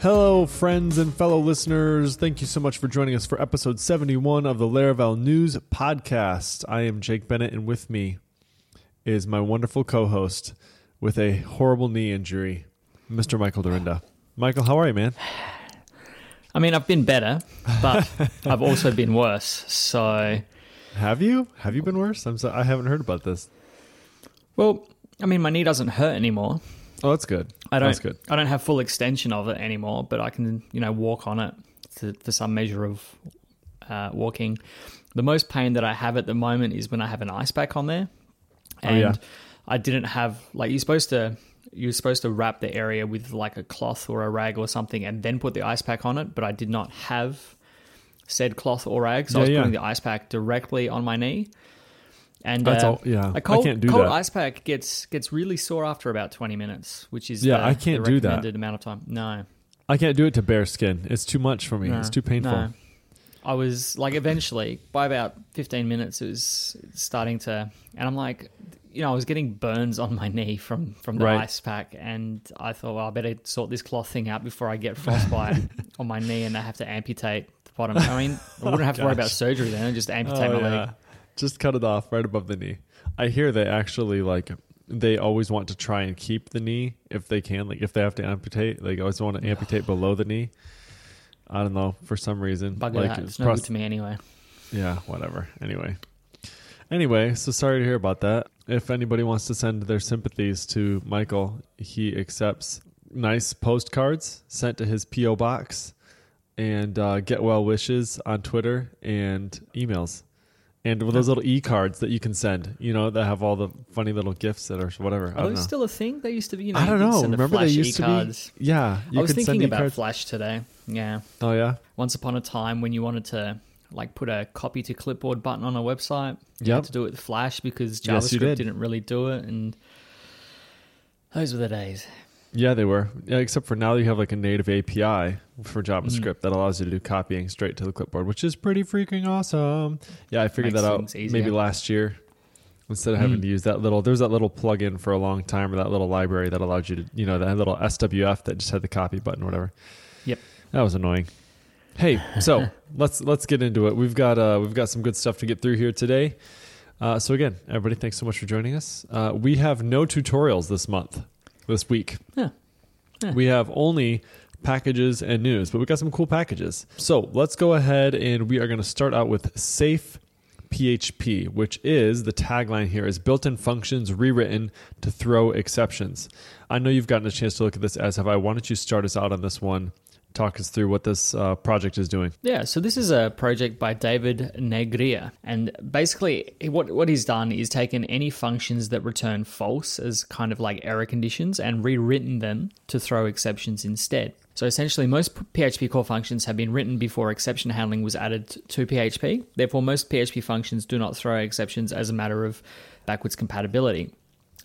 Hello, friends and fellow listeners. Thank you so much for joining us for episode 71 of the Laravel News Podcast. I am Jake Bennett, and with me is my wonderful co host with a horrible knee injury, Mr. Michael Dyrynda. Michael, how are you, man? I mean, I've been better, but I've also been worse. So, Have you? Have you been worse? I'm so, I haven't heard about this. well, I mean, my knee doesn't hurt anymore. Oh, that's good. I don't. That's good. I don't have full extension of it anymore, but I can, you know, walk on it to, for some measure of uh, walking. The most pain that I have at the moment is when I have an ice pack on there, Oh, and yeah. I didn't have like you're supposed to. You're supposed to wrap the area with like a cloth or a rag or something, and then put the ice pack on it. But I did not have said cloth or rag, so I was yeah. putting the ice pack directly on my knee. And That's uh, all- yeah, I a cold, can't do cold that. ice pack gets gets really sore after about twenty minutes, which is Yeah, the, I can't the do that. recommended amount of time. No, I can't do it to bare skin. It's too much for me. no, it's too painful. no. I was like, eventually, by about fifteen minutes, it was starting to, and I'm like, you know, I was getting burns on my knee from from the Right. ice pack, and I thought, well, I better sort this cloth thing out before I get frostbite on my knee, and I have to amputate the bottom. I mean, I wouldn't have to worry about surgery then; I'd just amputate Oh, my yeah. leg. Just cut it off right above the knee. I hear they actually like they always want to try and keep the knee if they can. Like if they have to amputate, they always want to amputate below the knee. I don't know for some reason. Bugger like that. It's no pros- good to me anyway. yeah, whatever. Anyway, anyway, so sorry to hear about that. If anybody wants to send their sympathies to Michael, he accepts nice postcards sent to his PO box and uh, get well wishes on Twitter and emails. And with those little e cards that you can send, you know, that have all the funny little gifts that are whatever. Are those still a thing? They used to be. You know, I don't know. Remember they used e-cards. to be. Yeah, you I was thinking about e-cards. Flash today. Yeah. Oh yeah, Once upon a time, when you wanted to like put a copy to clipboard button on a website, you Yep. had to do it with Flash because Yes, JavaScript did. didn't really do it, and those were the days. Yeah, they were. Yeah, except for now you have like a native API for JavaScript Mm-hmm. that allows you to do copying straight to the clipboard, which is pretty freaking awesome. Yeah, I figured Makes that out easier. maybe last year. Instead of having Mm. to use that little, there's that little plugin for a long time, or that little library that allowed you to, you know, that little SWF that just had the copy button, or whatever. Yep. That was annoying. Hey, so let's let's get into it. We've got uh, we've got some good stuff to get through here today. Uh, so again, everybody, thanks so much for joining us. Uh, we have no tutorials this month, this week. Yeah. Yeah. We have only packages and news, but we got some cool packages. So let's go ahead and we are going to start out with safe PHP, which is the tagline here is built-in functions rewritten to throw exceptions. I know you've gotten a chance to look at this as have I. Why don't you start us out on this one? Talk us through what this uh, project is doing. Yeah, so this is a project by David Négrier, and basically what what he's done is taken any functions that return false as kind of like error conditions and rewritten them to throw exceptions instead. So essentially, most PHP core functions have been written before exception handling was added to PHP. Therefore, most PHP functions do not throw exceptions as a matter of backwards compatibility.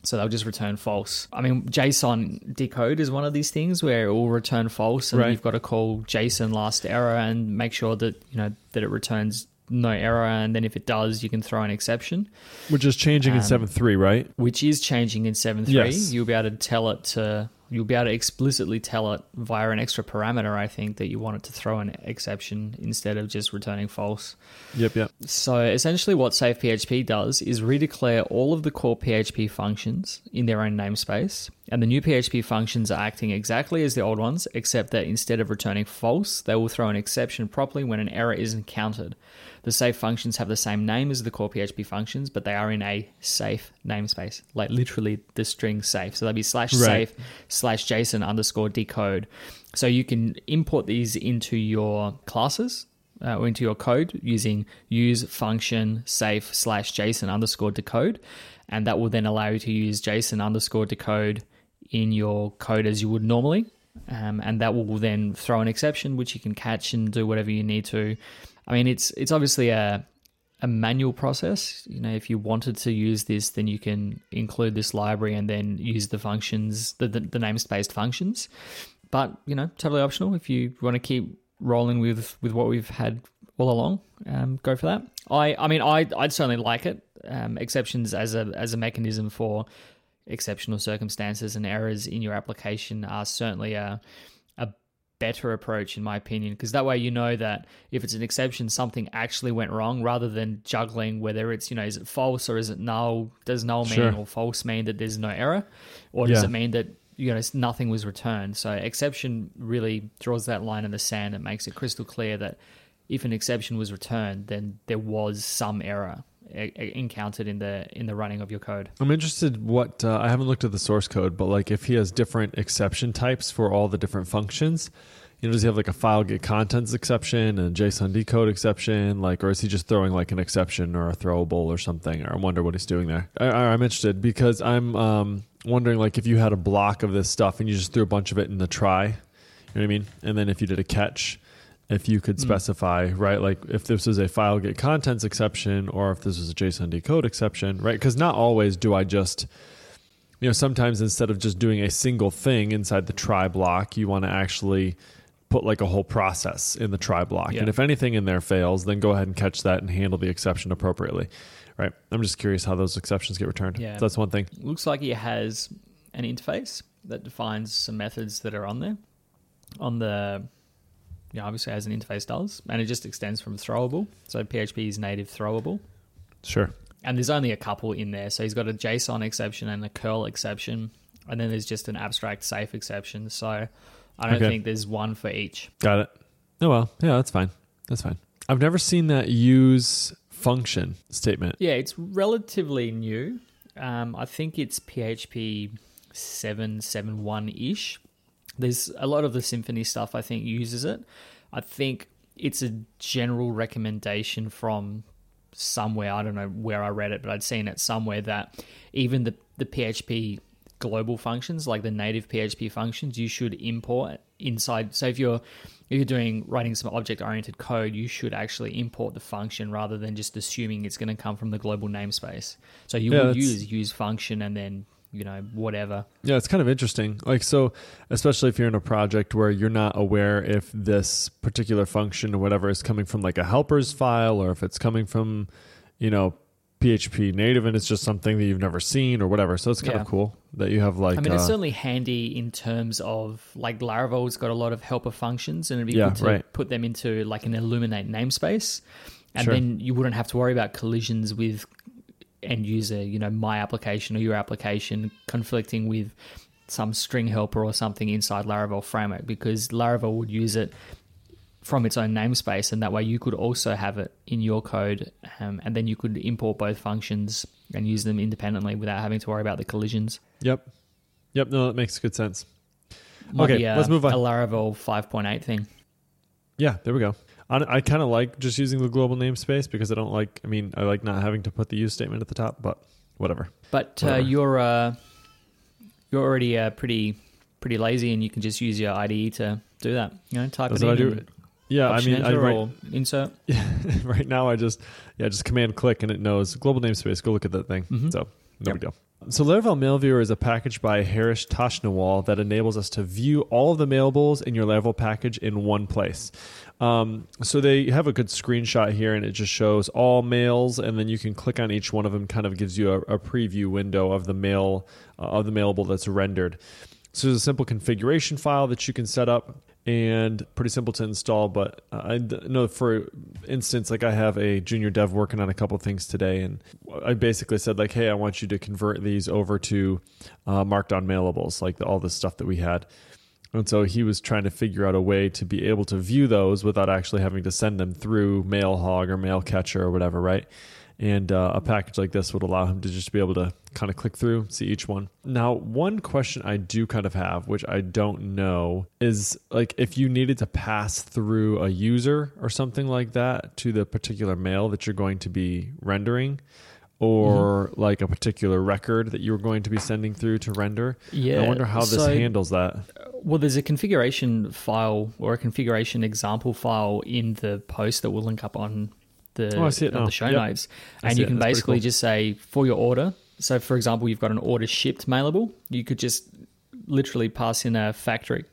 So they'll just return false. I mean, JSON decode is one of these things where it will return false, and Right. you've got to call JSON last error and make sure that you know that it returns no error, and then if it does, you can throw an exception, Which is changing in Um, 7.3, right? which is changing in seven three. Yes. You'll be able to tell it to. You'll be able to explicitly tell it via an extra parameter. I think that you want it to throw an exception instead of just returning false. Yep, yep. So essentially, what Safe PHP does is redeclare all of the core PHP functions in their own namespace, and the new PHP functions are acting exactly as the old ones, except that instead of returning false, they will throw an exception properly when an error is encountered. The safe functions have the same name as the core PHP functions, but they are in a safe namespace, like literally the string safe. So they'll be slash Right. safe slash JSON underscore decode. So you can import these into your classes uh, or into your code using use function safe slash JSON underscore decode, and that will then allow you to use JSON underscore decode in your code as you would normally. Um, and that will then throw an exception which you can catch and do whatever you need to. I mean, it's it's obviously a a manual process. You know, if you wanted to use this, then you can include this library and then use the functions, the, the, the namespace functions. But, you know, totally optional. If you want to keep rolling with, with what we've had all along, um, go for that. I, I mean, I, I'd certainly like it. Um, exceptions as a, as a mechanism for exceptional circumstances and errors in your application are certainly a, better approach in my opinion because that way you know that if it's an exception something actually went wrong rather than juggling whether it's you know is it false or is it null does null mean Sure. or false mean that there's no error or does Yeah. it mean that you know nothing was returned so exception really draws that line in the sand and makes it crystal clear that if an exception was returned then there was some error encountered in the in the running of your code I'm interested what uh, I haven't looked at the source code, but like if he has different exception types for all the different functions, you know, does he have like a file get contents exception and JSON decode exception, like, or is he just throwing like an exception or a throwable or something? Or I wonder what he's doing there. I, I'm interested because I'm um, wondering like if you had a block of this stuff and you just threw a bunch of it in the try, you know what I mean, and then if you did a catch. If you could hmm. specify, right, like if this was a file get contents exception or if this was a JSON decode exception, right? Because not always do I just you know sometimes instead of just doing a single thing inside the try block you want to actually put like a whole process in the try block Yeah. and if anything in there fails then go ahead and catch that and handle the exception appropriately right i'm just curious how those exceptions get returned Yeah. so that's one thing looks like it has an interface that defines some methods that are on there. On the, yeah, obviously as an interface does, and it just extends from throwable. So PHP is native throwable, sure and there's only a couple in there. So he's got a JSON exception and a curl exception, and then there's just an abstract safe exception. So I don't Okay. think there's one for each. got it oh well yeah that's fine that's fine i've never seen that use function statement Yeah, it's relatively new. Um, I think it's PHP seven seven one ish. There's a lot of the Symfony stuff. I think uses it. I think it's a general recommendation from somewhere. I don't know where I read it, but I'd seen it somewhere that even the the PHP global functions, like the native PHP functions, you should import inside. So if you're if you're doing writing some object oriented code, you should actually import the function rather than just assuming it's going to come from the global namespace. So you Yeah, will use use function and then you know whatever. Yeah, it's kind of interesting. Like so, especially if you're in a project where you're not aware if this particular function or whatever is coming from like a helpers file or if it's coming from, you know, PHP native and it's just something that you've never seen or whatever. So it's kind Yeah. of cool that you have like I mean, uh, it's certainly handy in terms of like Laravel's got a lot of helper functions, and it'd be Yeah, good to right. put them into like an Illuminate namespace, and Sure. then you wouldn't have to worry about collisions with end user, you know, my application or your application conflicting with some string helper or something inside Laravel framework because Laravel would use it from its own namespace, and that way you could also have it in your code, um, and then you could import both functions and use them independently without having to worry about the collisions. Yep. Yep, no, that makes good sense. Might Okay, be let's move on. A Laravel 5.8 thing. Yeah, there we go. I, I kind of like just using the global namespace because I don't like. I mean, I like not having to put the use statement at the top, but whatever. But uh, you're uh, you're already uh, pretty pretty lazy, and you can just use your IDE to do that. You know, type That's it what I in. do. Yeah, I mean, I, right, insert. right now I just yeah just command click and it knows global namespace. Go look at that thing. Mhm. So no Yep. big deal. So Laravel Mail Viewer is a package by Harish Toshniwal that enables us to view all of the mailables in your Laravel package in one place. Um, so they have a good screenshot here, and it just shows all mails, and then you can click on each one of them. Kind of gives you a, a preview window of the mail uh, of the mailable that's rendered. So there's a simple configuration file that you can set up and pretty simple to install. But I know, for instance, like I have a junior dev working on a couple things today, and I basically said like, "Hey, I want you to convert these over to uh, markdown mailables, like the, all the stuff that we had." And so he was trying to figure out a way to be able to view those without actually having to send them through Mailhog or Mailcatcher or whatever, right? And uh, a package like this would allow him to just be able to kind of click through, see each one. Now, one question I do kind of have, which I don't know, is like if you needed to pass through a user or something like that to the particular mail that you're going to be rendering, or like a particular record that you're going to be sending through to render. Yeah, I wonder how this so- handles that. Well, there's a configuration file or a configuration example file in the post that we'll link up on the, Oh, I see it of the show Yep. notes, I and you can basically cool. just say for your order. So, for example, you've got an order shipped mailable. You could just literally pass in a factory.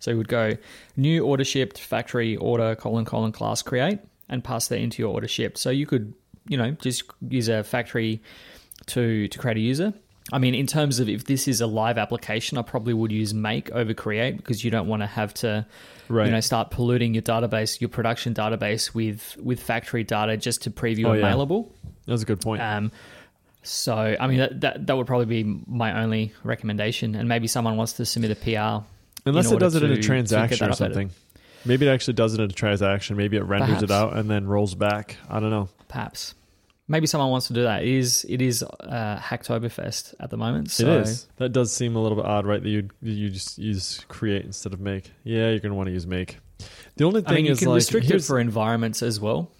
So you would go new order shipped factory order colon colon class create and pass that into your order shipped. So you could you know just use a factory to to create a user. I mean, in terms of if this is a live application, I probably would use make over create because you don't want to have to, Right. you know, start polluting your database, your production database with with factory data just to preview Oh, a yeah. mailable. That's a good point. Um, so I mean that, that that would probably be my only recommendation, and maybe someone wants to submit a PR. Unless it does it in a transaction or something. Maybe it actually does it in a transaction. Maybe it renders Perhaps. it out and then rolls back. I don't know. Perhaps, maybe someone wants to do that. It is it is uh, Hacktoberfest at the moment? So it is. That does seem a little bit odd, right? That you you just use create instead of make. Yeah, you're gonna want to use make. The only thing I mean, you can like restrict it for environments as well,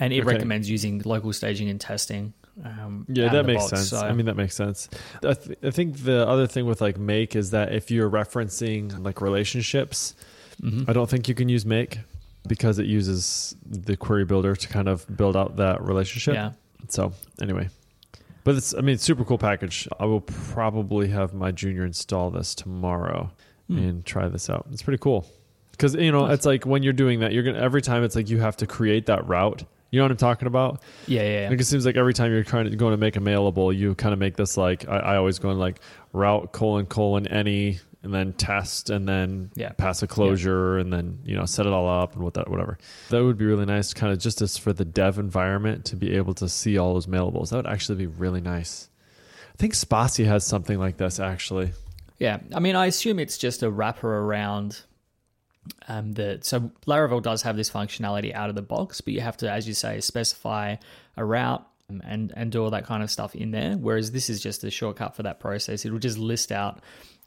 and it Okay. recommends using local staging and testing. Um, Yeah, that makes box, sense. so- I mean, that makes sense. I, th- I think the other thing with like make is that if you're referencing like relationships, Mhm. I don't think you can use make because it uses the query builder to kind of build out that relationship. yeah, So anyway, but it's I mean it's super cool package. I will probably have my junior install this tomorrow Hmm. and try this out. It's pretty cool because you know Nice. it's like when you're doing that, you're gonna every time it's like you have to create that route. You know what I'm talking about? yeah, yeah. Like it seems like every time you're trying to going to make a mailable, you kind of make this like I, I always go in like route colon colon any and then test and then Yeah. pass a closure and then you know set it all up and what that whatever. That would be really nice, kind of just as for the dev environment to be able to see all those mailables. That would actually be really nice. I think Spatie has something like this actually. Yeah, I mean, I assume it's just a wrapper around um, the. So Laravel does have this functionality out of the box, but you have to, as you say, specify a route um, and and do all that kind of stuff in there. Whereas this is just a shortcut for that process. It'll just list out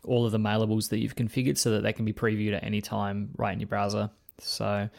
all of the mailables that you've configured so that they can be previewed at any time right in your browser. So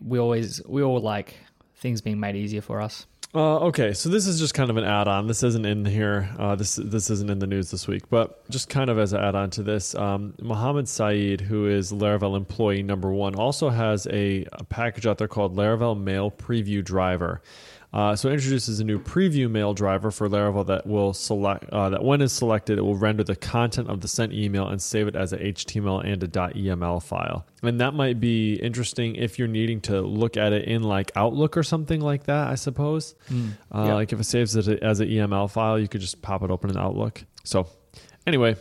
we always we all like things being made easier for us. Uh, okay, so this is just kind of an add-on. This isn't in here. Uh, this this isn't in the news this week, but just kind of as an add-on to this, um, Mohamed Said, who is Laravel employee number one, also has a, a package out there called Laravel Mail Preview Driver. Uh, so it introduces a new preview mail driver for Laravel that will select uh, that when is selected, it will render the content of the sent email and save it as a HTML and a .eml file. And that might be interesting if you're needing to look at it in like Outlook or something like that. I suppose. Uh, Yeah. Like if it saves it as an EML file, you could just pop it open in Outlook. So anyway,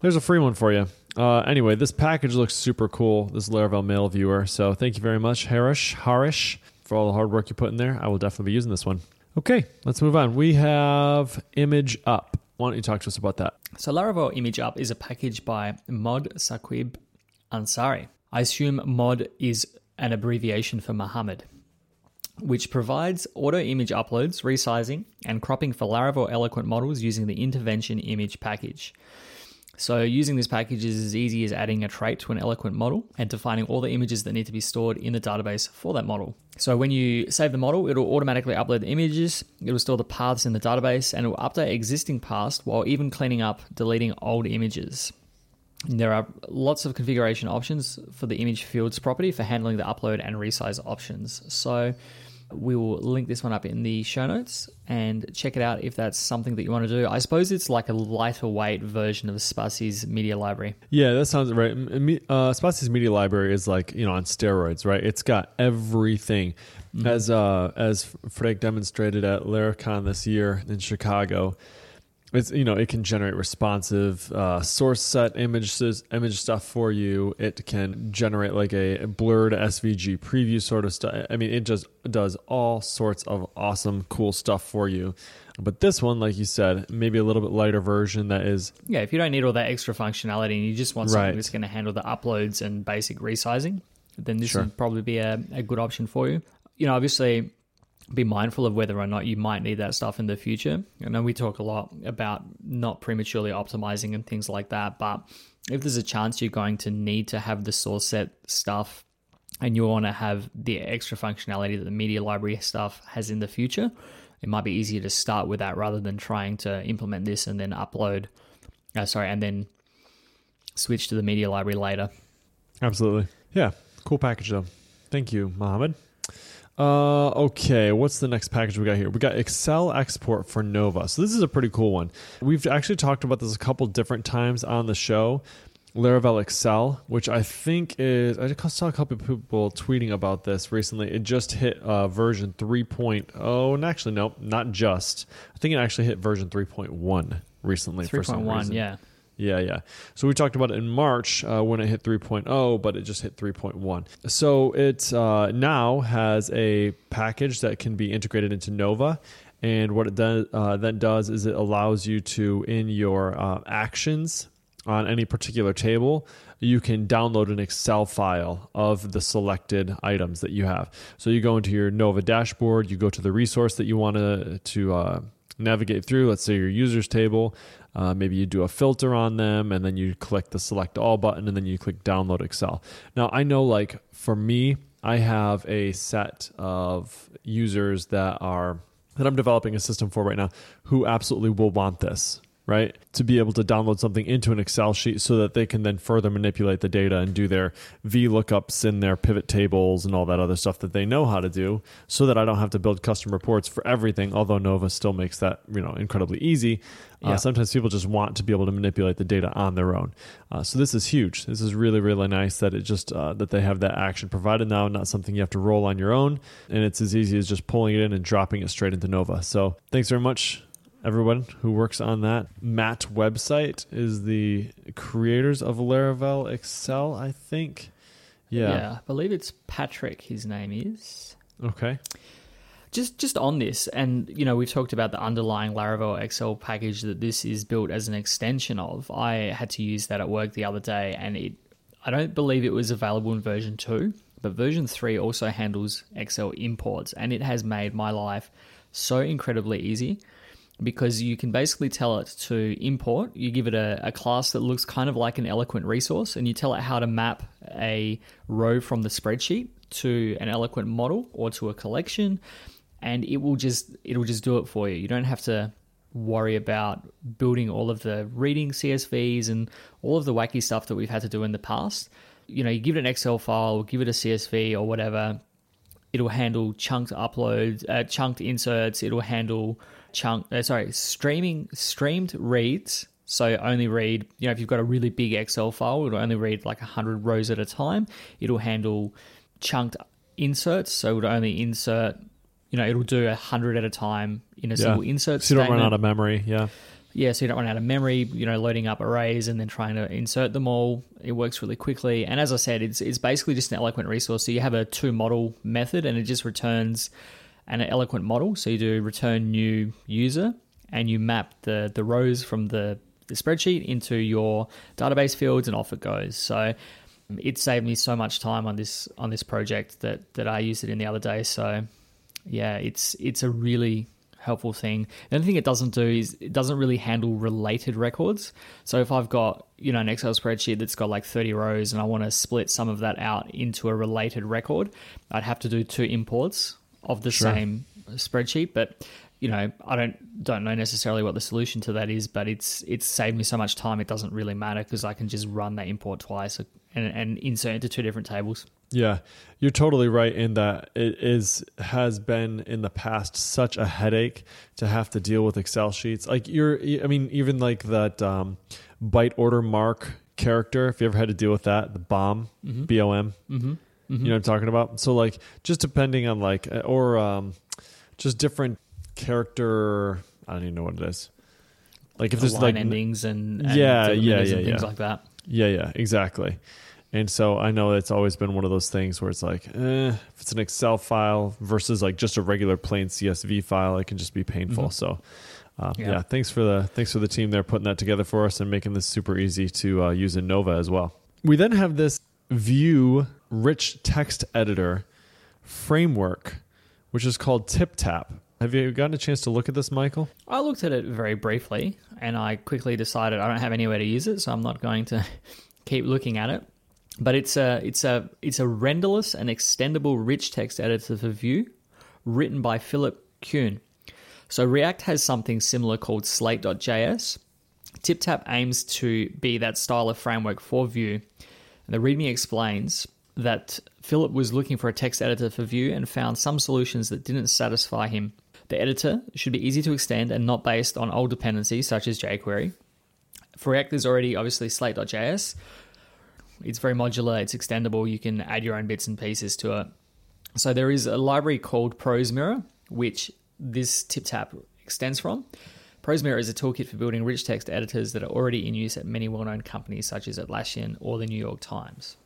there's a free one for you. Uh, anyway, this package looks super cool. This Laravel Mail Viewer. So thank you very much, Harish. Harish for all the hard work you put in there. I will definitely be using this one. Okay, let's move on. We have Image Up. Why don't you talk to us about that? So Laravel Image Up is a package by Mod Saqueib Ansari. I assume Mod is an abbreviation for Muhammad, which provides auto image uploads, resizing, and cropping for Laravel Eloquent models using the intervention image package. So using this package is as easy as adding a trait to an Eloquent model and defining all the images that need to be stored in the database for that model. So when you save the model, it'll automatically upload the images, it'll store the paths in the database, and it will update existing paths while even cleaning up, deleting old images. There are lots of configuration options for the image fields property for handling the upload and resize options. So we will link this one up in the show notes and check it out if that's something that you want to do. I suppose it's like a lighter weight version of Spatie's media library. Yeah, that sounds right. Uh, Spatie's media library is like you know on steroids, right? It's got everything, as uh, as Freek demonstrated at Laracon this year in Chicago. It's you know it can generate responsive uh, source set images image stuff for you. It can generate like a blurred SVG preview sort of stuff. I mean, it just does all sorts of awesome, cool stuff for you. But this one, like you said, maybe a little bit lighter version that is Yeah, if you don't need all that extra functionality and you just want something Right. that's going to handle the uploads and basic resizing, then this Sure. would probably be a, a good option for you. You know, obviously, be mindful of whether or not you might need that stuff in the future. I know we talk a lot about not prematurely optimizing and things like that, but if there's a chance you're going to need to have the source set stuff and you want to have the extra functionality that the media library stuff has in the future, it might be easier to start with that rather than trying to implement this and then upload, uh, sorry, and then switch to the media library later. Absolutely. Yeah. Cool package though. Thank you, Mohammed. Uh, okay. What's the next package we got here? We got Excel export for Nova. So this is a pretty cool one. We've actually talked about this a couple different times on the show. Laravel Excel, which I think is, I just saw a couple people tweeting about this recently. It just hit uh, version 3.0, and actually, no, not just. I think it actually hit version 3.1 recently. for some 3.1, reason. yeah. Yeah, yeah. So we talked about it in March uh, when it hit 3.0, but it just hit 3.1. So it uh, now has a package that can be integrated into Nova. And what it does, uh, then does is it allows you to, in your uh, actions on any particular table, you can download an Excel file of the selected items that you have. So you go into your Nova dashboard, you go to the resource that you want to to uh, navigate through. Let's say your users table. Uh, maybe you do a filter on them, and then you click the select all button, and then you click download Excel. Now I know, like for me, I have a set of users that are that I'm developing a system for right now who absolutely will want this right? To be able to download something into an Excel sheet so that they can then further manipulate the data and do their VLOOKUPs in their pivot tables and all that other stuff that they know how to do so that I don't have to build custom reports for everything, although Nova still makes that, you know, incredibly easy. Uh, Yeah. sometimes people just want to be able to manipulate the data on their own. Uh, so this is huge. This is really, really nice that it just uh, that they have that action provided now, not something you have to roll on your own, and it's as easy as just pulling it in and dropping it straight into Nova. So thanks very much, everyone who works on that. Maatwebsite is the creators of Laravel Excel, I think. Yeah. I believe it's Patrick, his name is. Okay. Just just on this, and you know, we've talked about the underlying Laravel Excel package that this is built as an extension of. I had to use that at work the other day, and it I don't believe it was available in version two, but version three also handles Excel imports, and it has made my life so incredibly easy because you can basically tell it to import. You give it a, a class that looks kind of like an eloquent resource, and you tell it how to map a row from the spreadsheet to an eloquent model or to a collection, and it will just it'll just do it for you. You don't have to worry about building all of the reading CSVs and all of the wacky stuff that we've had to do in the past. You know, you give it an Excel file, give it a CSV or whatever, it'll handle chunked uploads, uh, chunked inserts. It'll handle chunk, uh, sorry, streaming streamed reads. So only read, you know, if you've got a really big Excel file, it'll only read like hundred rows at a time. It'll handle chunked inserts, so it'll only insert, you know, it'll do a hundred at a time in a single insert. So you don't run out of memory. Yeah. Yeah, so you don't run out of memory, you know, loading up arrays and then trying to insert them all. It works really quickly. And as I said, it's it's basically just an eloquent resource. So you have a two model method and it just returns an eloquent model. So you do return new user and you map the the rows from the, the spreadsheet into your database fields and off it goes. So um, it saved me so much time on this on this project that that I used it in the other day. So yeah, it's it's a really helpful thing. The only thing it doesn't do is it doesn't really handle related records. So if I've got, you know, an Excel spreadsheet that's got like 30 rows and I want to split some of that out into a related record, I'd have to do two imports of the Sure. same spreadsheet, but you know, I don't don't know necessarily what the solution to that is, but it's it's saved me so much time. It doesn't really matter because I can just run that import twice and, and insert into two different tables. Yeah, you're totally right in that it is has been in the past such a headache to have to deal with Excel sheets. Like you're, I mean, even like that um, byte order mark character. If you ever had to deal with that, the bomb, B O M. Mm-hmm. You know what I'm talking about? So like, just depending on like, uh, or um, just different character. I don't even know what it is. Like if The there's line like endings and, and Yeah, yeah, and yeah, things yeah. like that. Yeah, yeah, exactly. And so I know it's always been one of those things where it's like, eh, if it's an Excel file versus like just a regular plain CSV file, it can just be painful. So, uh, yeah. Yeah. thanks for the thanks for the team there putting that together for us and making this super easy to uh, use in Nova as well. We then have this Vue rich text editor framework, which is called TipTap. Have you gotten a chance to look at this, Michael? I looked at it very briefly and I quickly decided I don't have anywhere to use it, so I'm not going to keep looking at it. But it's a it's a it's a renderless and extendable rich text editor for Vue, written by Philip Kuhn. So React has something similar called Slate.js. TipTap aims to be that style of framework for Vue. And the README explains that Philip was looking for a text editor for Vue and found some solutions that didn't satisfy him. The editor should be easy to extend and not based on old dependencies such as jQuery. For React, there's already obviously Slate.js. It's very modular, it's extendable, you can add your own bits and pieces to it. So there is a library called Prosemirror, which this tip TipTap extends from. Prosemirror is a toolkit for building rich text editors that are already in use at many well known companies such as Atlassian or the New York Times.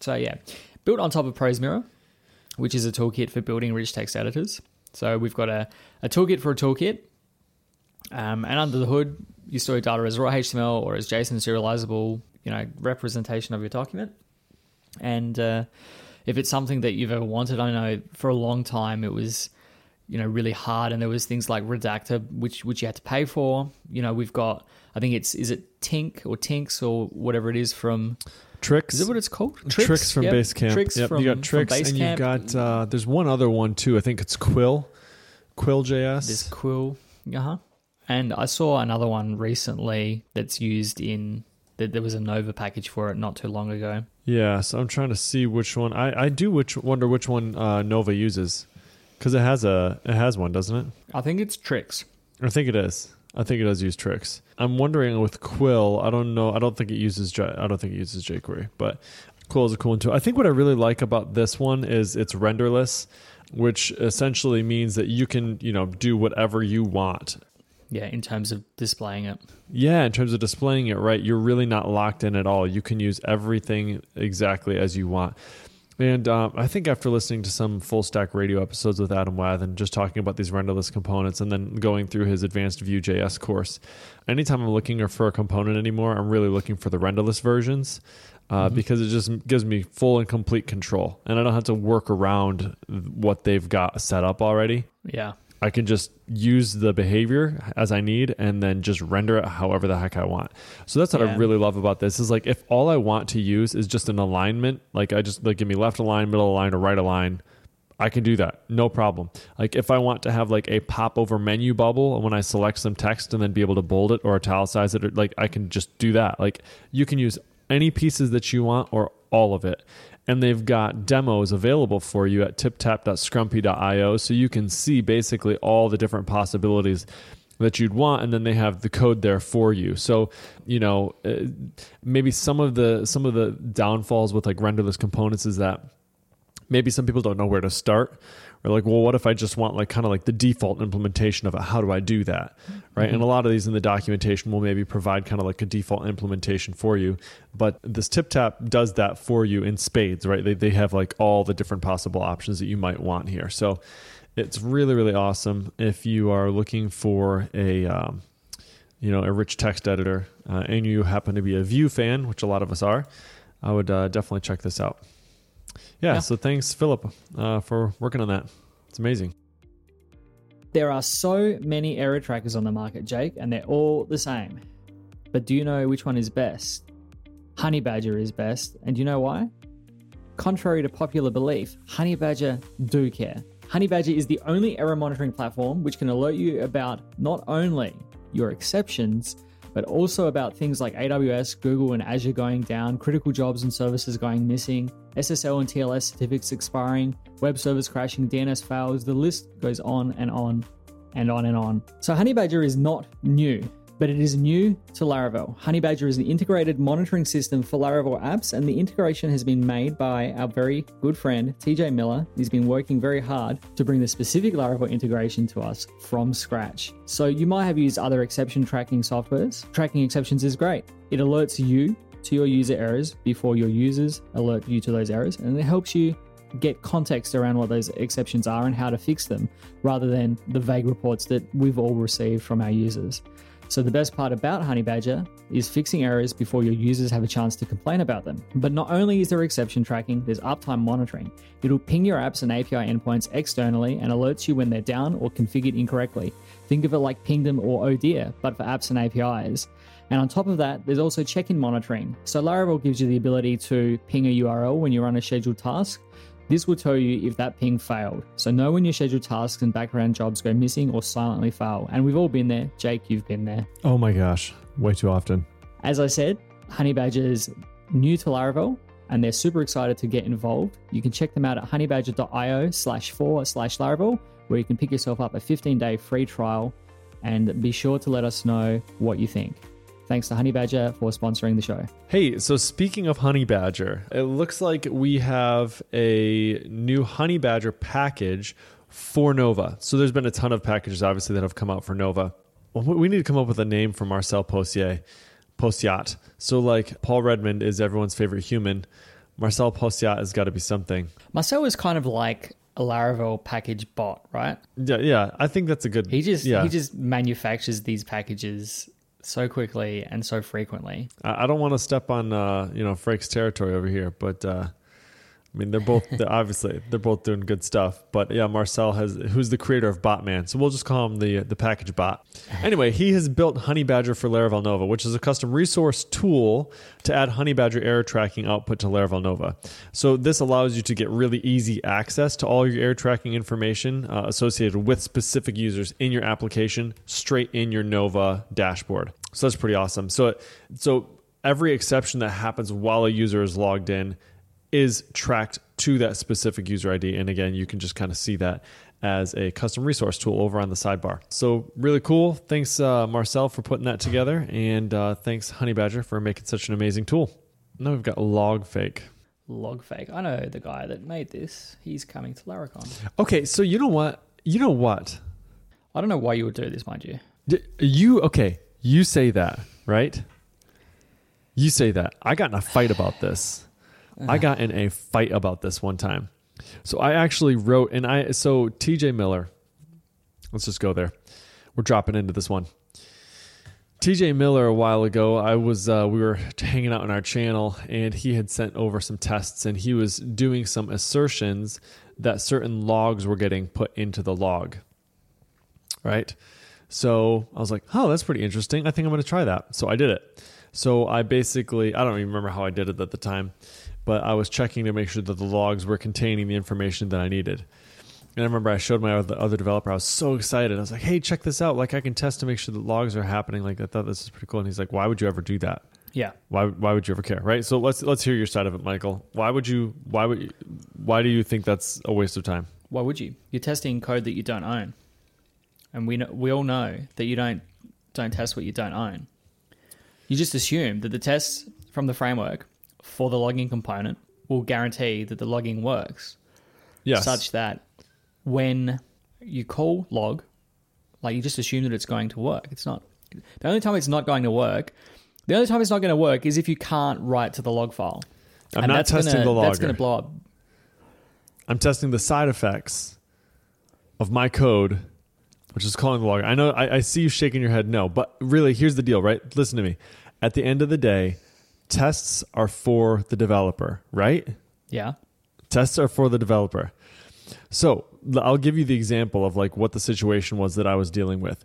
So, yeah, built on top of Prosemirror, which is a toolkit for building rich text editors. So, we've got a, a toolkit for a toolkit. Um, and under the hood, you store your data as raw HTML or as JSON serializable, you know, representation of your document. And uh, if it's something that you've ever wanted, I know for a long time it was you know really hard and there was things like redactor which which you had to pay for you know we've got i think it's is it tink or tinks or whatever it is from Trix. is it what it's called Trix, from Yep. Basecamp. Trix yep, from, you got from Trix, and you've got uh, there's one other one too. I think it's Quill, Quill.js. this quill uh-huh and i saw another one recently that's used in that there was a nova package for it not too long ago Yeah, so I'm trying to see which one. I, I do which wonder which one uh, Nova uses because it has a it has one, doesn't it? i think it's Trix I think it is. I think it does use Trix. I'm wondering with Quill. I don't know. I don't think it uses. J- I don't think it uses jQuery, but Quill is a cool one too. I think what I really like about this one is it's renderless, which essentially means that you can you know do whatever you want. yeah in terms of displaying it Yeah, in terms of displaying it, right? You're really not locked in at all. You can use everything exactly as you want. And um, I think after listening to some full stack radio episodes with Adam Wathan and just talking about these renderless components and then going through his advanced Vue.js course, anytime I'm looking for a component anymore, I'm really looking for the renderless versions uh, because it just gives me full and complete control. And I don't have to work around what they've got set up already. yeah I can just use the behavior as I need and then just render it however the heck I want. So that's what I really love about this is like if all I want to use is just an alignment, like I just like give me left align, middle align, or right align, I can do that. No problem. Like if I want to have like a pop over menu bubble when I select some text and then be able to bold it or italicize it, or like I can just do that. Like you can use any pieces that you want or all of it. And they've got demos available for you at tiptap.scrumpy.io so you can see basically all the different possibilities that you'd want and then they have the code there for you. So you know uh, maybe some of the some of the downfalls with like renderless components is that maybe some people don't know where to start or like well what if i just want like kind of like the default implementation of it? How do i do that? Right? And a lot of these in the documentation will maybe provide kind of like a default implementation for you. But this TipTap does that for you in spades right? They, they have like all the different possible options that you might want here. So it's really really awesome if you are looking for a um, you know a rich text editor uh, and you happen to be a Vue fan which a lot of us are i would uh, definitely check this out yeah, Yeah. so thanks philip uh, for working on that it's amazing There are so many error trackers on the market, Jake, and they're all the same. But do you know which one is best? Honey Badger is best, and do you know why? Contrary to popular belief, Honey Badger do care. Honey Badger is the only error monitoring platform which can alert you about not only your exceptions, but also about things like AWS, Google, and Azure going down, critical jobs and services going missing, SSL and TLS certificates expiring, web servers crashing, DNS fails. The list goes on and on and on and on. So Honeybadger is not new, but it is new to Laravel. Honeybadger is an integrated monitoring system for Laravel apps, and the integration has been made by our very good friend TJ Miller. He's been working very hard to bring the specific Laravel integration to us from scratch. So you might have used other exception tracking softwares. Tracking exceptions is great. It alerts you to your user errors before your users alert you to those errors, and it helps you get context around what those exceptions are and how to fix them rather than the vague reports that we've all received from our users. So, the best part about Honeybadger is fixing errors before your users have a chance to complain about them. But not only is there exception tracking, there's uptime monitoring. It'll ping your apps and API endpoints externally and alerts you when they're down or configured incorrectly. Think of it like Pingdom or oh Odia, but for apps and APIs. And on top of that, there's also check in monitoring. So Laravel gives you the ability to ping a URL when you run a scheduled task. This will tell you if that ping failed. So know when your scheduled tasks and background jobs go missing or silently fail. And we've all been there. Jake, you've been there. oh my gosh way too often As I said, Honeybadger is new to Laravel, and they're super excited to get involved. You can check them out at honeybadger.io slash for slash Laravel, where you can pick yourself up a 15 day free trial and be sure to let us know what you think. Thanks to Honey Badger for sponsoring the show. Hey, so speaking of Honey Badger, it looks like we have a new Honey Badger package for Nova. So there's been a ton of packages, obviously, that have come out for Nova. Well, we need to come up with a name for Marcel Postier. Pociot. So like Paul Redmond is everyone's favorite human. Marcel Pociot has got to be something. Marcel is kind of like a Laravel package bot, right? Yeah, yeah. I think that's a good. He just yeah. he just manufactures these packages so quickly and so frequently. I, don't want to step on uh, you know Freek's territory over here, but uh, I mean, they're both they're obviously they're both doing good stuff. But yeah, Marcel has who's the creator of Botman, so we'll just call him the the package bot. Anyway, he has built Honey Badger for Laravel Nova, which is a custom resource tool to add Honey Badger error tracking output to Laravel Nova. So this allows you to get really easy access to all your error tracking information uh, associated with specific users in your application, straight in your Nova dashboard. So that's pretty awesome. So so every exception that happens while a user is logged in is tracked to that specific user ID. And again, you can just kind of see that as a custom resource tool over on the sidebar. So really cool. Thanks, uh, Marcel, for putting that together. And uh, thanks, Honey Badger, for making such an amazing tool. Now we've got Logfake. Logfake. I know the guy that made this. He's coming to Laracon. Okay, so you know what? You know what? I don't know why you would do this, mind you. D- You, okay, you say that, right? You say that. I got in a fight about this. I got in a fight about this one time. So I actually wrote, and I, so TJ Miller, let's just go there. We're dropping into this one. TJ Miller, a while ago, I was, uh, we were hanging out on our channel, and he had sent over some tests, and he was doing some assertions that certain logs were getting put into the log. Right. So I was like, oh, that's pretty interesting. I think I'm going to try that. So I did it. So I basically, I don't even remember how I did it at the time, but I was checking to make sure that the logs were containing the information that I needed. And I remember I showed my other, other developer. I was so excited. I was like, "Hey, check this out! Like, I can test to make sure that logs are happening. Like, I thought this is pretty cool." And he's like, "Why would you ever do that? Yeah. Why? Why would you ever care? Right? So let's let's hear your side of it, Michael. Why would you? Why would? You, why do you think that's a waste of time? Why would you? You're testing code that you don't own, and we know, we all know that you don't don't test what you don't own. You just assume that the tests from the framework for the logging component will guarantee that the logging works, Yes. such that when you call log, like you just assume that it's going to work. It's not. The only time it's not going to work, the only time it's not going to work is if you can't write to the log file. I'm And not that's testing gonna, the logger. That's going to blow up. I'm testing the side effects of my code, which is calling the logger. I know I, I see you shaking your head no, but really here's the deal, right? Listen to me. At the end of the day, tests are for the developer, right? Yeah. Tests are for the developer. So I'll give you the example of like what the situation was that I was dealing with.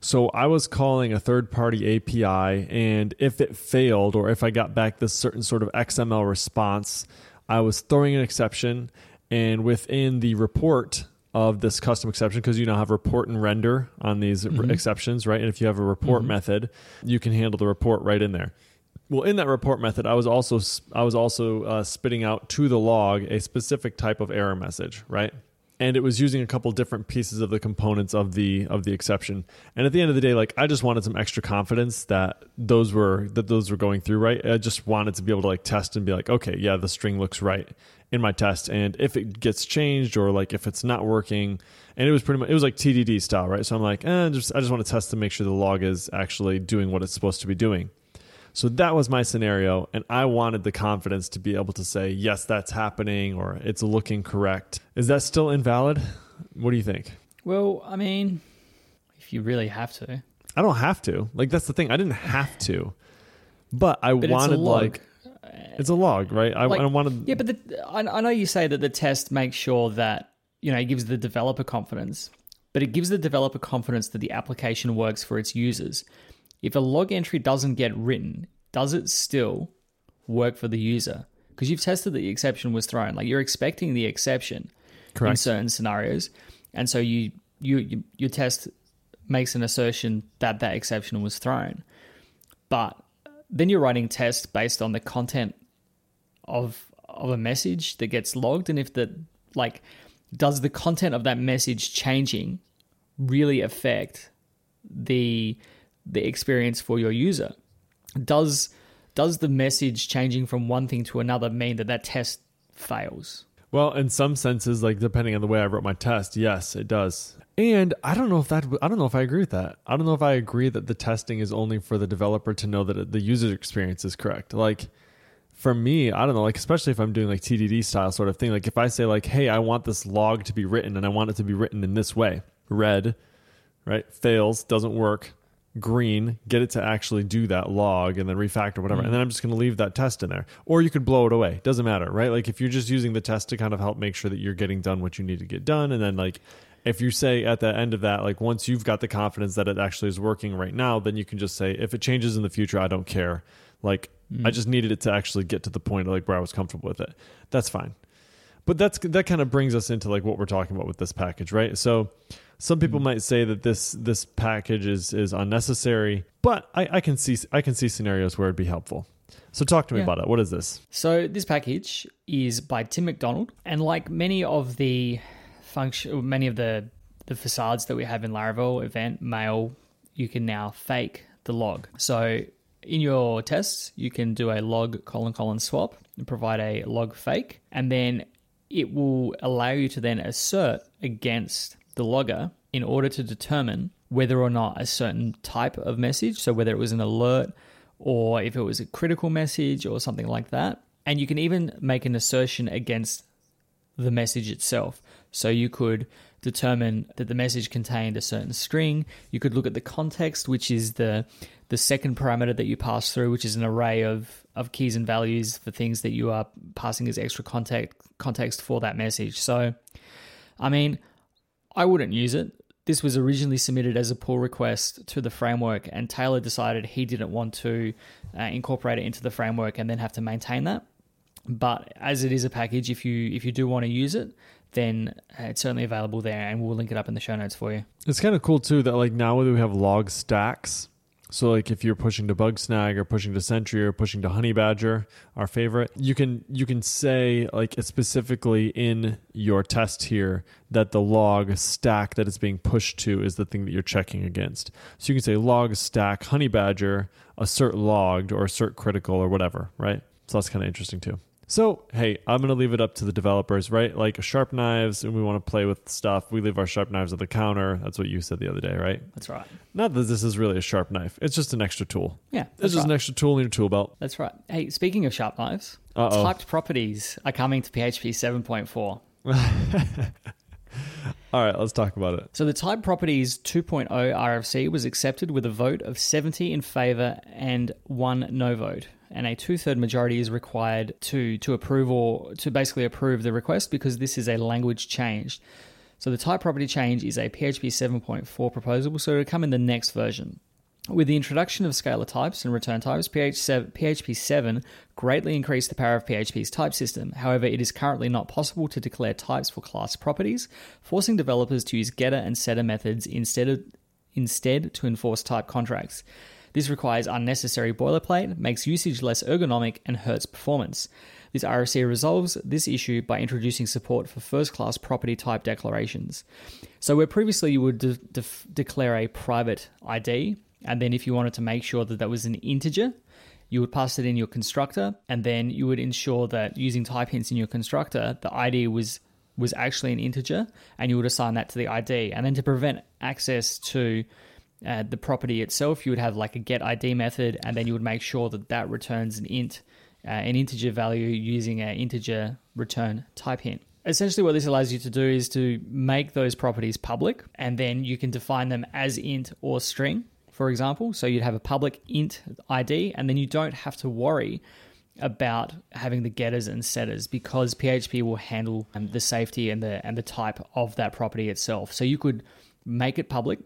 So I was calling a third party API, and if it failed or if I got back this certain sort of XML response, I was throwing an exception. And within the report of this custom exception, because you now have report and render on these r- mm-hmm. exceptions, right? And if you have a report mm-hmm. method, you can handle the report right in there. Well, in that report method, I was also I was also uh, spitting out to the log a specific type of error message, right? And it was using a couple different pieces of the components of the of the exception. And at the end of the day, like I just wanted some extra confidence that those were that those were going through right. I just wanted to be able to like test and be like, okay, yeah, the string looks right in my test. And if it gets changed or like if it's not working, and it was pretty much it was like TDD style, right? So I'm like, eh, just I just want to test to make sure the log is actually doing what it's supposed to be doing. So that was my scenario, and I wanted the confidence to be able to say, yes, that's happening, or it's looking correct. Is that still invalid? What do you think? Well, I mean, if you really have to, I don't have to. Like, that's the thing. I didn't have to, but I but wanted, it's a log. like, it's a log, right? I, Like, I wanted, yeah, but the, I, I know you say that the test makes sure that you know it gives the developer confidence, but it gives the developer confidence that the application works for its users. If a log entry doesn't get written, does it still work for the user? Because you've tested that the exception was thrown. Like you're expecting the exception in certain scenarios, and so you you, you your test makes an assertion that that exception was thrown, but then you're writing tests based on the content of of a message that gets logged and if the like does the content of that message changing really affect the the experience for your user does does the message changing from one thing to another mean that that test fails Well, in some senses, like depending on the way I wrote my test, yes, it does. And I don't know if that I don't know if I agree with that. I don't know if I agree that the testing is only for the developer to know that the user experience is correct. Like for me, I don't know, like especially if I'm doing like TDD style sort of thing. Like if I say like, "Hey, I want this log to be written and I want it to be written in this way." Red, right? Fails, doesn't work. Green, get it to actually do that log and then refactor whatever. And mm. then I'm just going to leave that test in there. Or you could blow it away. Doesn't matter, right? Like if you're just using the test to kind of help make sure that you're getting done what you need to get done and then like if you say at the end of that like once you've got the confidence that it actually is working right now, then you can just say if it changes in the future, I don't care. Like I mm. just needed it to actually get to the point of like where I was comfortable with it. That's fine. But that's that kind of brings us into like what we're talking about with this package, right? So some people mm. might say that this this package is is unnecessary, but I, I can see I can see scenarios where it'd be helpful. So talk to me Yeah. about it. What is this? So this package is by Tim MacDonald, and like many of the function, many of the the facades that we have in Laravel, event, mail, you can now fake the log. So in your tests, you can do a log colon colon swap and provide a log fake, and then it will allow you to then assert against the logger in order to determine whether or not a certain type of message, so whether it was an alert or if it was a critical message or something like that. And you can even make an assertion against the message itself. So you could determine that the message contained a certain string. You could look at the context, which is the the second parameter that you pass through, which is an array of of keys and values for things that you are passing as extra context context for that message. So, I mean, I wouldn't use it. This was originally submitted as a pull request to the framework, and Taylor decided he didn't want to uh, incorporate it into the framework and then have to maintain that. But as it is a package, if you if you do want to use it, then uh, it's certainly available there, and we'll link it up in the show notes for you. It's kind of cool too that like now we have log stacks. So like if you're pushing to Bugsnag or pushing to Sentry or pushing to honey badger, our favorite, you can you can say like specifically in your test here that the log stack that it's being pushed to is the thing that you're checking against. So you can say log stack honey badger assert logged or assert critical or whatever, right? So that's kind of interesting too. So, hey, I'm going to leave it up to the developers, right? Like sharp knives, and we want to play with stuff. We leave our sharp knives at the counter. That's what you said the other day, right? That's right. Not that this is really a sharp knife. It's just an extra tool. Yeah, It's that's just right. an extra tool in your tool belt. That's right. Hey, speaking of sharp knives, Uh-oh. typed properties are coming to PHP 7.4. All right, let's talk about it. So the Type Properties 2.0 RFC was accepted with a vote of 70 in favor and one no vote. And a two-third majority is required to to approve or to basically approve the request because this is a language change. So the type property change is a PHP 7.4 proposal, so it'll come in the next version. With the introduction of scalar types and return types, PHP 7 greatly increased the power of PHP's type system. However, it is currently not possible to declare types for class properties, forcing developers to use getter and setter methods instead of instead to enforce type contracts. This requires unnecessary boilerplate, makes usage less ergonomic, and hurts performance. This RFC resolves this issue by introducing support for first class property type declarations. So, where previously you would de- def- declare a private ID, and then if you wanted to make sure that that was an integer, you would pass it in your constructor, and then you would ensure that using type hints in your constructor, the ID was was actually an integer, and you would assign that to the ID. And then to prevent access to uh, the property itself, you would have like a get ID method, and then you would make sure that that returns an int, uh, an integer value using an integer return type hint. Essentially, what this allows you to do is to make those properties public, and then you can define them as int or string, for example. So you'd have a public int ID, and then you don't have to worry about having the getters and setters because PHP will handle um, the safety and the and the type of that property itself. So you could make it public.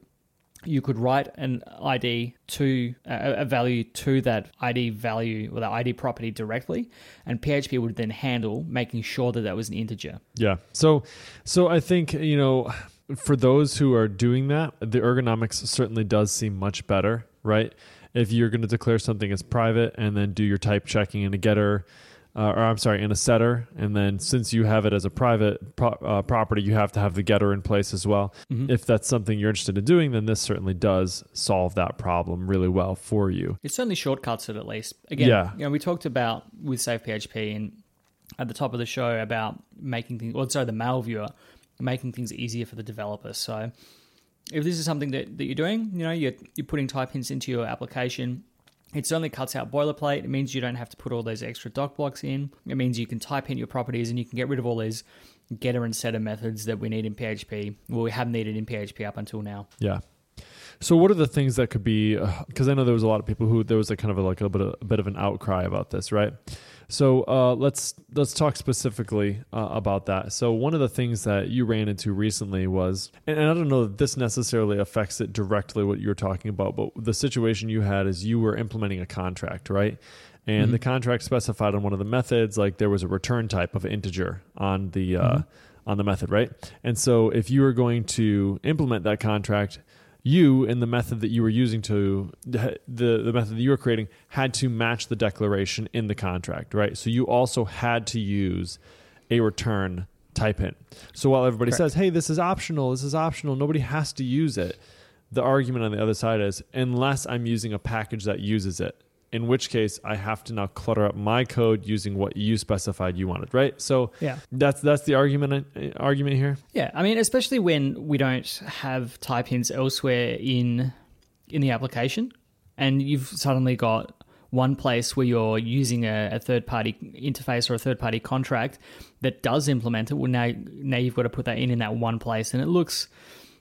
You could write an ID to uh, a value to that ID value or the ID property directly, and PHP would then handle making sure that that was an integer. Yeah. So, so I think you know, for those who are doing that, the ergonomics certainly does seem much better, right? If you're going to declare something as private and then do your type checking in a getter, uh, or I'm sorry, in a setter, and then since you have it as a private pro- uh, property, you have to have the getter in place as well. Mhm. If that's something you're interested in doing, then this certainly does solve that problem really well for you. It certainly shortcuts it at least. Again, Yeah. you know, we talked about with Safe PHP and at the top of the show about making things, well, sorry, the mail viewer, making things easier for the developer. So if this is something that, that you're doing, you know, you're, you're putting type hints into your application, it certainly cuts out boilerplate. It means you don't have to put all those extra doc blocks in. It means you can type in your properties and you can get rid of all these getter and setter methods that we need in PHP. Well, we have needed in PHP up until now. Yeah. So, what are the things that could be? Uh, because I know there was a lot of people who there was a kind of a, like a bit of, a bit of an outcry about this, right? So uh, let's let's talk specifically uh, about that. So one of the things that you ran into recently was, and I don't know that this necessarily affects it directly what you're talking about, but the situation you had is you were implementing a contract, right? And Mm-hmm. the contract specified on one of the methods, like there was a return type of integer on the uh, Mm-hmm. on the method, right? And so if you were going to implement that contract, you in the method that you were using to the the method that you were creating had to match the declaration in the contract, right? So you also had to use a return type hint. So while everybody Correct. says, "Hey, this is optional. This is optional. Nobody has to use it." The argument on the other side is unless I'm using a package that uses it, in which case I have to now clutter up my code using what you specified you wanted, right? So Yeah. that's that's the argument uh, argument here. Yeah, I mean, especially when we don't have type hints elsewhere in in the application, and you've suddenly got one place where you're using a, a third party interface or a third party contract that does implement it. Well, now now you've got to put that in in that one place, and it looks,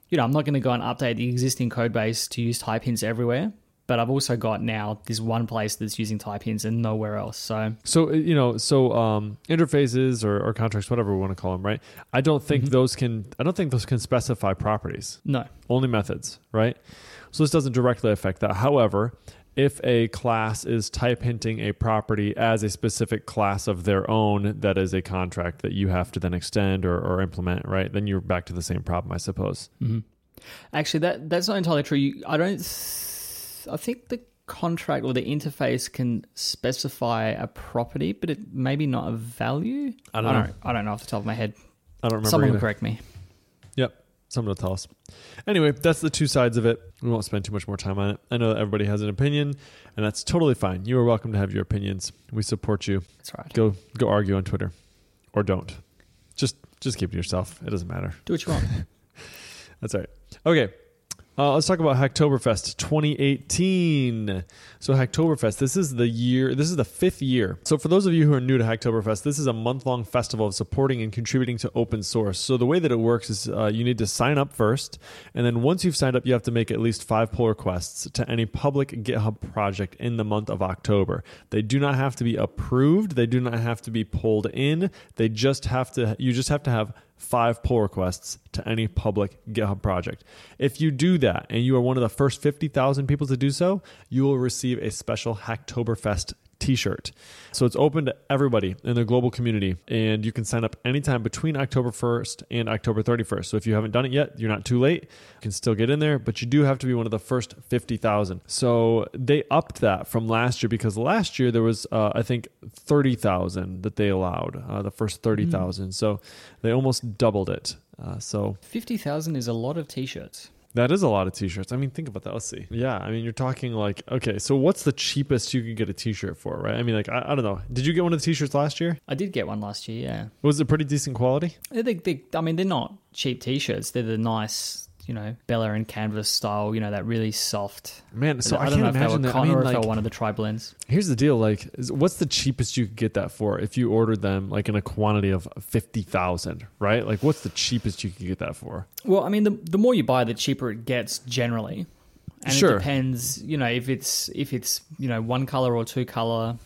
you know, I'm not going to go and update the existing code base to use type hints everywhere. But I've also got now this one place that's using type hints and nowhere else. So So uh, you know, so um, interfaces or, or contracts, whatever we want to call them, right? I don't think those can. I don't think those can specify properties. no, Only methods, right? So this doesn't directly affect that. However, if a class is type hinting a property as a specific class of their own, that is a contract that you have to then extend or, or implement, right? Then you're back to the same problem, I suppose. Actually, that that's not entirely true. You, I don't. I think the contract or the interface can specify a property, but it maybe not a value. I don't know. I don't know off the top of my head. I don't remember. Someone will either. correct me. Yep. Someone will tell us. Anyway, that's the two sides of it. We won't spend too much more time on it. I know that everybody has an opinion, and that's totally fine. You are welcome to have your opinions. We support you. That's right. Go go argue on Twitter, or don't. Just just keep it to yourself. It doesn't matter. Do what you want. That's all right. Okay. Uh, let's talk about Hacktoberfest 2018. So Hacktoberfest, this is the year, this is the fifth year. So for those of you who are new to Hacktoberfest, this is a month-long festival of supporting and contributing to open source. So the way that it works is uh, you need to sign up first, and then once you've signed up, you have to make at least five pull requests to any public GitHub project in the month of October. They do not have to be approved. They do not have to be pulled in. They just have to. You just have to have five pull requests to any public GitHub project. If you do that and you are one of the first 50,000 people to do so, you will receive a special Hacktoberfest t-shirt. So it's open to everybody in the global community and you can sign up anytime between October 1st and October 31st. So if you haven't done it yet, you're not too late. You can still get in there, but you do have to be one of the first 50,000. So they upped that from last year because last year there was uh, I think 30,000 that they allowed, uh, the first 30,000. So they almost doubled it. Uh, so Fifty thousand is a lot of t-shirts. That is a lot of t-shirts. I mean, think about that. Let's see. Yeah, I mean, you're talking like, okay, so what's the cheapest you could get a t-shirt for, right? I mean, like, I, I don't know. Did you get one of the t-shirts last year? I did get one last year. Yeah, Was it pretty decent quality? they, they, I mean, they're not cheap t-shirts. They're the nice, you know, Bella and Canvas style. You know, that really soft. Man, so I, don't can't know imagine that. I mean, or if they like, one of the tri blends. here's the deal. Like, what's the cheapest you could get that for if you ordered them like in a quantity of 50,000, right? Like, what's the cheapest you could get that for? Well, I mean, the the more you buy, the cheaper it gets generally. And Sure. it depends, you know, if it's if it's you know one color or two color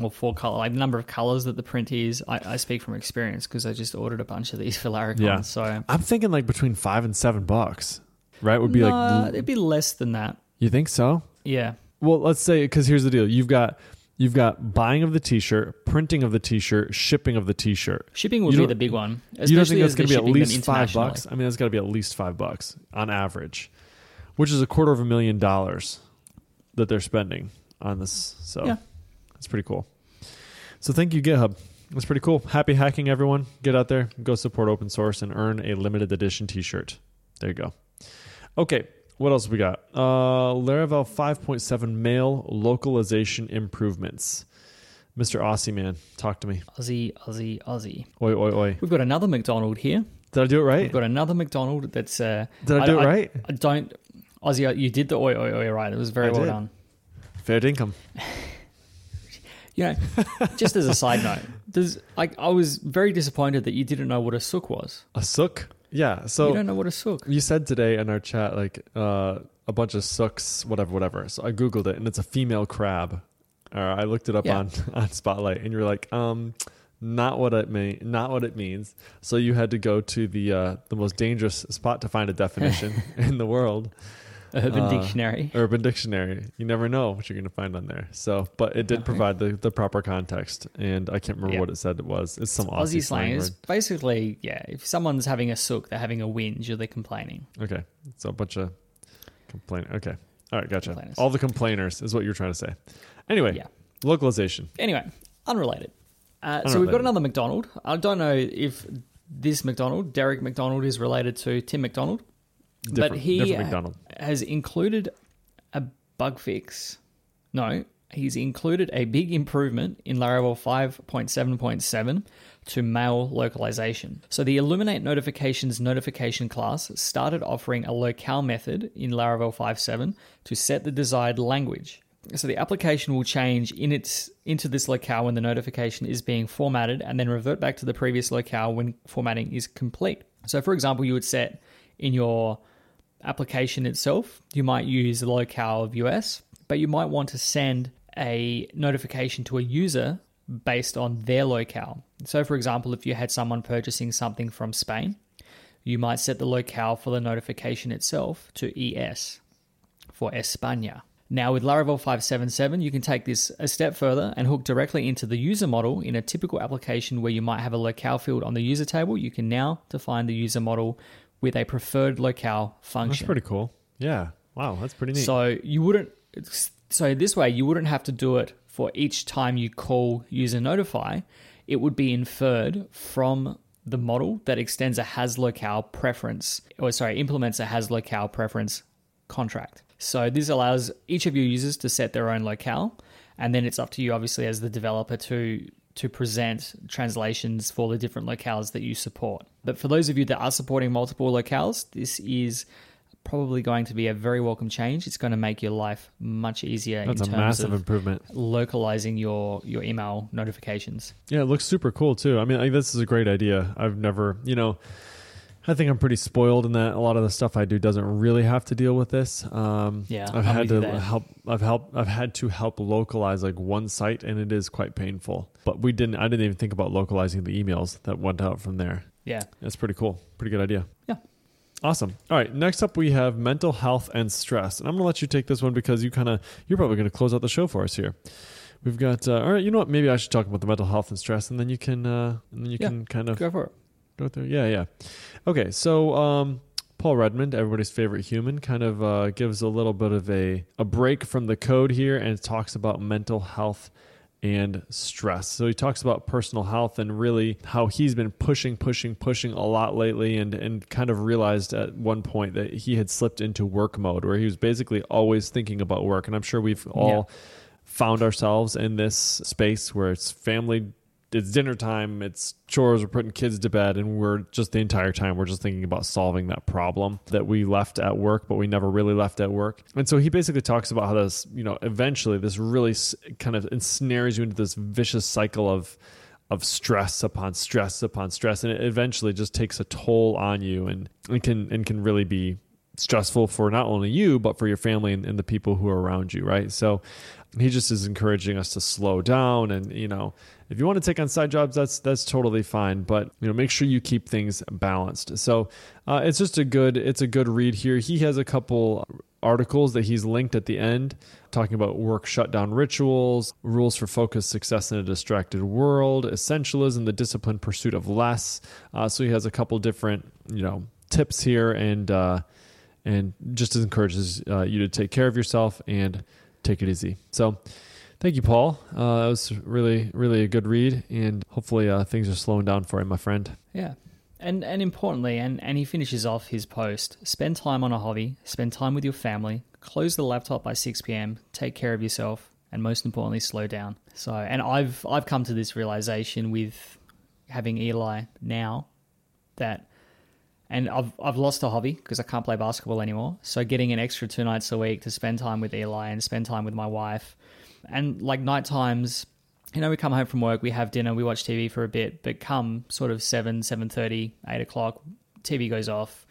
or four color, like the number of colors that the print is. I, I speak from experience because I just ordered a bunch of these for Laracon. Yeah. So I'm thinking like between five and seven bucks, right? Would be No, like, it'd be less than that. you think so? Yeah. Well, let's say because here's the deal: you've got you've got buying of the T-shirt, printing of the T-shirt, shipping of the T-shirt. Shipping would be the big one. you don't think that's going to be at least five bucks? I mean, that's got to be at least five bucks on average, which is a quarter of a million dollars that they're spending on this. So Yeah. It's pretty cool. So thank you, GitHub. That's pretty cool. Happy hacking, everyone. Get out there, go support open source, and earn a limited edition t shirt. There you go. Okay, what else we got? Uh, Laravel 5.7 mail localization improvements. Mr. Aussie man, talk to me. Aussie, Aussie, Aussie. Oi, oi, oi. We've got another McDonald here. Did I do it right? We've got another McDonald that's. Uh, Did I do it right? I don't. Aussie, you did the oi, oi, oi right. It was very I well did. done. Fair income. You know, just as a side note, does like I was very disappointed that you didn't know what a sook was. A sook? Yeah. So you don't know what a sook. you said today in our chat, like, uh, a bunch of sooks, whatever, whatever. So I Googled it and it's a female crab. Or I looked it up Yeah. on, on Spotlight and you're like, um, not what it mean, not what it means. So you had to go to the uh, the most dangerous spot to find a definition in the world, Urban Uh, Dictionary. Urban Dictionary. You never know what you're going to find on there. So, but it did provide the, the proper context, and I can't remember Yeah. what it said it was. It's some Aussie, Aussie, slang word. basically yeah. If someone's having a sook, they're having a whinge or they're complaining. Okay, so a bunch of complain. Okay, all right, gotcha. All the complainers is what you're trying to say. Anyway, Yeah. localization. Anyway, unrelated. Uh, so we've got another McDonald. I don't know if this McDonald, Derek McDonald, is related to Tim MacDonald, Different, but he McDonald. Uh, has included a bug fix. No, he's included a big improvement in Laravel 5.7.7 to mail localization. So the Illuminate Notifications notification class started offering a locale method in Laravel 5.7 to set the desired language. So the application will change in its into this locale when the notification is being formatted and then revert back to the previous locale when formatting is complete. So for example, you would set in your application itself, you might use locale of US, but you might want to send a notification to a user based on their locale. So, for example, if you had someone purchasing something from Spain, you might set the locale for the notification itself to ES for España. Now, with Laravel 577, you can take this a step further and hook directly into the user model in a typical application where you might have a locale field on the user table. You can now define the user model with a preferred locale function. That's pretty cool. Yeah. Wow, that's pretty neat. So you wouldn't. So this way, you wouldn't have to do it for each time you call user notify. It would be inferred from the model that extends a has locale preference, or sorry, implements a has locale preference contract. So this allows each of your users to set their own locale, and then it's up to you, obviously, as the developer to to present translations for the different locales that you support. But for those of you that are supporting multiple locales, this is probably going to be a very welcome change. It's going to make your life much easier that's in a terms massive of improvement. localizing your your email notifications. Yeah, it looks super cool too. I mean, like, this is a great idea. I've never, you know, I think I'm pretty spoiled in that a lot of the stuff I do doesn't really have to deal with this. Um, Yeah, I've had to help. I've helped. I've had to help localize like one site, and it is quite painful. But we didn't. I didn't even think about localizing the emails that went out from there. Yeah. That's pretty cool. Pretty good idea. Yeah. Awesome. All right. Next up, we have mental health and stress, and I'm going to let you take this one because you kind of you're probably going to close out the show for us here. We've got. Uh, all right. You know what? Maybe I should talk about the mental health and stress, and then you can. Uh, and then you Yeah. can kind of Go for it. Go through. Yeah. Yeah. Okay. So. Um, Paul Redmond, everybody's favorite human, kind of uh, gives a little bit of a, a break from the code here and talks about mental health and stress. So he talks about personal health and really how he's been pushing, pushing, pushing a lot lately and, and kind of realized at one point that he had slipped into work mode where he was basically always thinking about work. And I'm sure we've all found ourselves in this space where it's family it's dinner time, it's chores, we're putting kids to bed, and we're just the entire time we're just thinking about solving that problem that we left at work, but we never really left at work. And so he basically talks about how this, you know, eventually this really kind of ensnares you into this vicious cycle of of stress upon stress upon stress, and it eventually just takes a toll on you, and it can and can really be stressful for not only you but for your family and, and the people who are around you right so he just is encouraging us to slow down and you know if you want to take on side jobs that's that's totally fine but you know make sure you keep things balanced. So uh, it's just a good it's a good read here. He has a couple articles that he's linked at the end talking about work shutdown rituals rules for focused success in a distracted world essentialism the disciplined pursuit of less. Uh, so he has a couple different you know tips here and uh, and just encourages uh, you to take care of yourself and take it easy. So Thank you, Paul. Uh, that was really, really a good read, and hopefully uh, things are slowing down for you, my friend. Yeah. And and importantly, and, and he finishes off his post, spend time on a hobby, spend time with your family, close the laptop by 6 p.m., take care of yourself, and most importantly, slow down. So and I've I've come to this realization with having Eli now that and I've I've lost a hobby because I can't play basketball anymore. So getting an extra two nights a week to spend time with Eli and spend time with my wife, and like night times, you know, we come home from work, we have dinner, we watch TV for a bit, but come sort of seven, seven thirty, eight o'clock, TV goes off.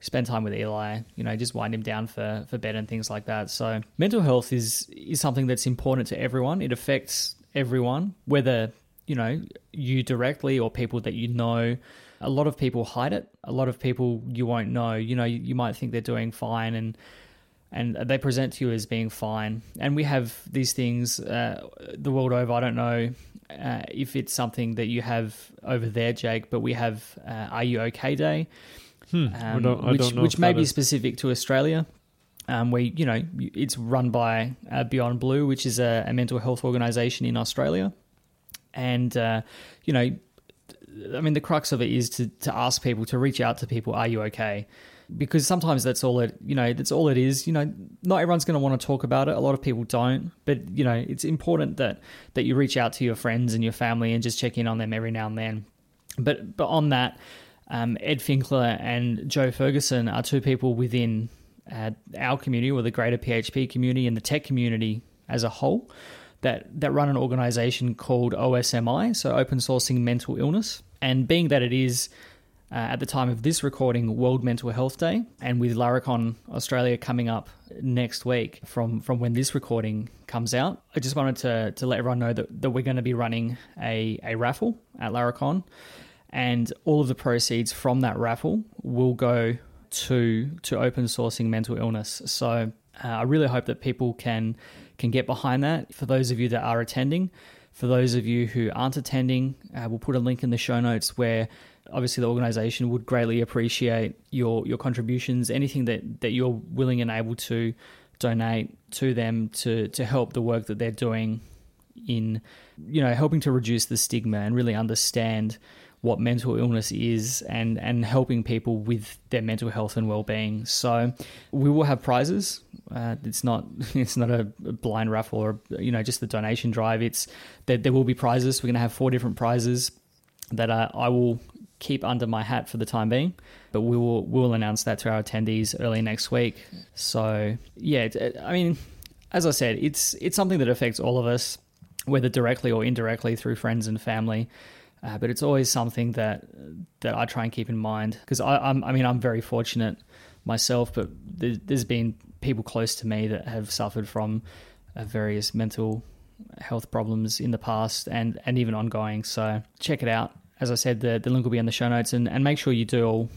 Spend time with Eli, you know, just wind him down for, for bed and things like that. So mental health is is something that's important to everyone. It affects everyone, whether you know you directly or people that you know a lot of people hide it. A lot of people you won't know. You know, you, you might think they're doing fine and and they present to you as being fine. And we have these things uh, the world over. I don't know uh, if it's something that you have over there, Jake, but we have uh, Are You OK Day, Hmm. um, which, which may be specific to Australia. Um, where you know it's run by uh, Beyond Blue, which is a, a mental health organisation in Australia, and uh, you know I mean, the crux of it is to, to ask people to reach out to people, are you okay? Because sometimes that's all it, you know, that's all it is. You know, not everyone's going to want to talk about it. A lot of people don't, but you know, it's important that that you reach out to your friends and your family and just check in on them every now and then. But but on that, um, Ed Finkler and Joe Ferguson are two people within uh, our community or the greater PHP community and the tech community as a whole that that run an organization called OSMI, so Open Sourcing Mental Illness. And being that it is uh, at the time of this recording World Mental Health Day, and with Laracon Australia coming up next week from from when this recording comes out, I just wanted to to let everyone know that, that we're going to be running a a raffle at Laracon, and all of the proceeds from that raffle will go to to open sourcing mental illness. So uh, I really hope that people can can get behind that. For those of you that are attending, for those of you who aren't attending, uh, we'll put a link in the show notes where obviously the organization would greatly appreciate your your contributions, anything that that you're willing and able to donate to them to to help the work that they're doing in you know helping to reduce the stigma and really understand what mental illness is and and helping people with their mental health and well-being. So we will have prizes. Uh, it's not it's not a blind raffle or you know just the donation drive. It's there, there will be prizes. We're going to have four different prizes that uh, I will keep under my hat for the time being, but we will we will announce that to our attendees early next week. So yeah, I mean, as I said, it's it's something that affects all of us, whether directly or indirectly through friends and family. Uh, but it's always something that that I try and keep in mind because I'm I mean I'm very fortunate myself, but there, has been people close to me that have suffered from uh, various mental health problems in the past and and even ongoing. So check it out. As I said, the the link will be in the show notes, and, and make sure you do all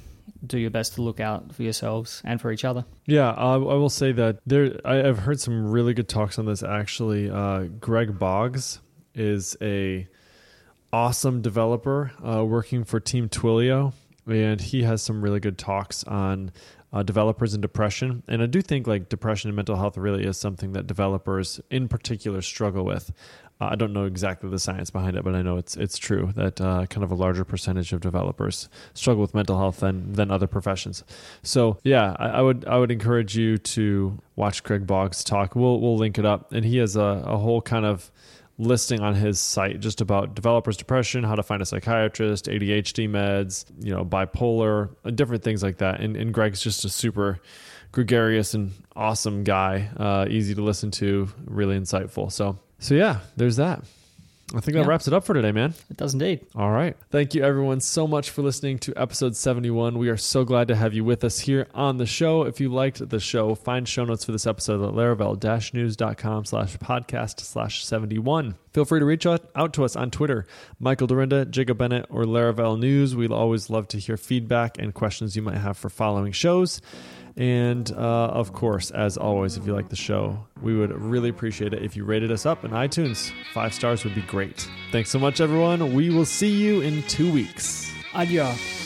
do your best to look out for yourselves and for each other. Yeah, I, I will say that there. I, have heard some really good talks on this. Actually, uh, Greg Baugues is a awesome developer uh, working for Team Twilio, and he has some really good talks on uh, developers and depression. And I do think like depression and mental health really is something that developers in particular struggle with. Uh, I don't know exactly the science behind it, but I know it's it's true that uh, kind of a larger percentage of developers struggle with mental health than than other professions. So yeah, I, I would I would encourage you to watch Greg Baugues talk. We'll we'll link it up, and he has a, a whole kind of listing on his site just about developers depression how to find a psychiatrist adhd meds you know bipolar different things like that and, and greg's just a super gregarious and awesome guy uh, easy to listen to really insightful so so yeah there's that I think that yeah. wraps it up for today, man. It does indeed. All right. Thank you, everyone, so much for listening to episode 71. We are so glad to have you with us here on the show. If you liked the show, find show notes for this episode at laravel-news.com slash podcast slash 71. Feel free to reach out, out to us on Twitter, Michael Dyrynda, Jacob Bennett, or Laravel News. We'd always love to hear feedback and questions you might have for following shows. And uh, of course, as always, if you like the show, we would really appreciate it if you rated us up in iTunes. Five stars would be great. Thanks so much, everyone. We will see you in two weeks. Adios.